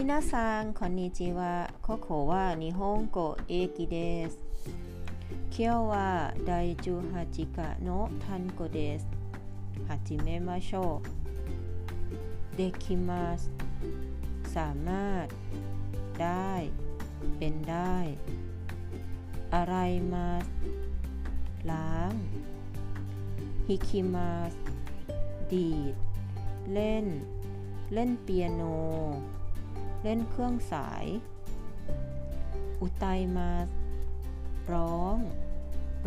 みなさんこんにちはここは日本語駅です今日は第18課の単語です始めましょうできますสามารถได้เป็นได้อะไรมาล้างฮิคิมาดีดเล่น เล่นเปียโน เล่นเครื่องสาย อุตัยมาร้อง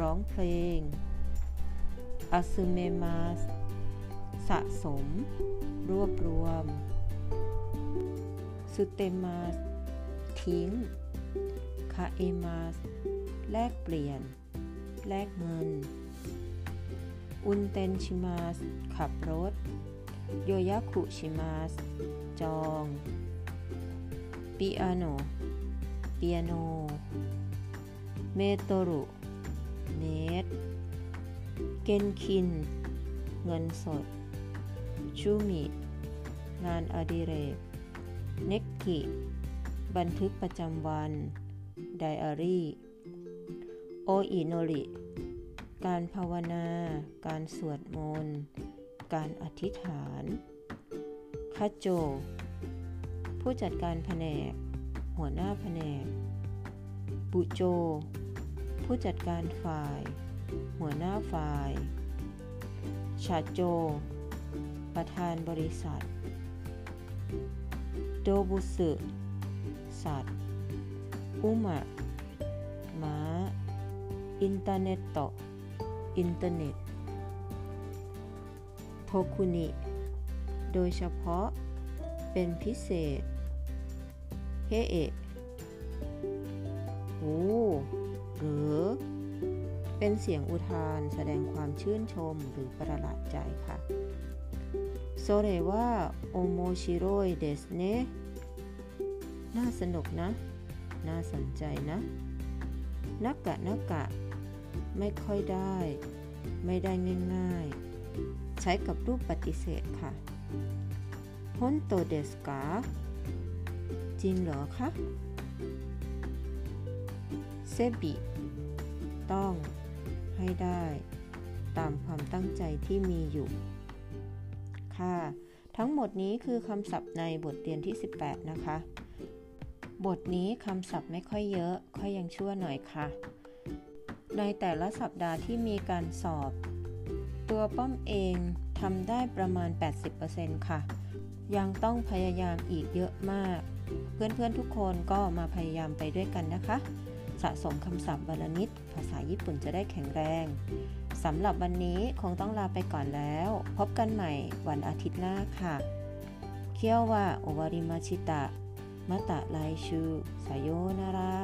ร้องเพลงอาซึเมมาสะสม รวบรวม สุเตมาทิ้ง คาเอมาแลกเปลี่ยน แลกเงิน อุนเตนชิมาสขับรถ โยยะคุชิมาสจอง ปิอาโนเปียโน เมโตรุเมตเกนคิน เงินสด ชูมิ งานอดิเรก เน็กกิ บันทึกประจำวัน ไดอารี่ โออิโนริ การภาวนา การสวดมนต์ การอธิษฐานคาโจ ผู้จัดการแผนก หัวหน้าแผนก บุโจ ผู้จัดการฝ่าย หัวหน้าฝ่าย ชาโจ ประธานบริษัท โดบุสึ สัตว์ 馬 ม้า インターネット อินเทอร์เน็ต 特に โดยเฉพาะ เป็นพิเศษ へえ โอ้หรือ เป็นเสียงอุทานแสดงความชื่นชมหรือประหลาดใจค่ะโซเรว่าโอโมชิโรยเดสเนน่าสนุกนะ น่าสนใจนะนักกะนักกะ ไม่ค่อยได้ ไม่ได้ง่ายๆ ใช้กับรูปปฏิเสธค่ะ ฮอนโตเดสกาจริงเหรอคะเซบิต้องให้ได้ตามความตั้งใจที่มีอยู่ ค่ะ ทั้งหมดนี้คือคำศัพท์ในบทเรียนที่ 18 นะคะ บทนี้คำศัพท์ไม่ค่อยเยอะ ค่อยยังชั่วหน่อยค่ะ ในแต่ละสัปดาห์ที่มีการสอบ ตัวป้อมเองทำได้ประมาณ 80%ค่ะ ยังต้องพยายามอีกเยอะมาก เพื่อนๆทุกคนก็มาพยายามไปด้วยกันนะคะ สะสมคำศัพท์บาลนิดภาษาญี่ปุ่นจะได้แข็งแรงสำหรับวันนี้คงต้องลาไปก่อนแล้ว พบกันใหม่วันอาทิตย์หน้าค่ะเคียวว่าโอวาริมาชิตะมาตะไลชูสายโยนาระ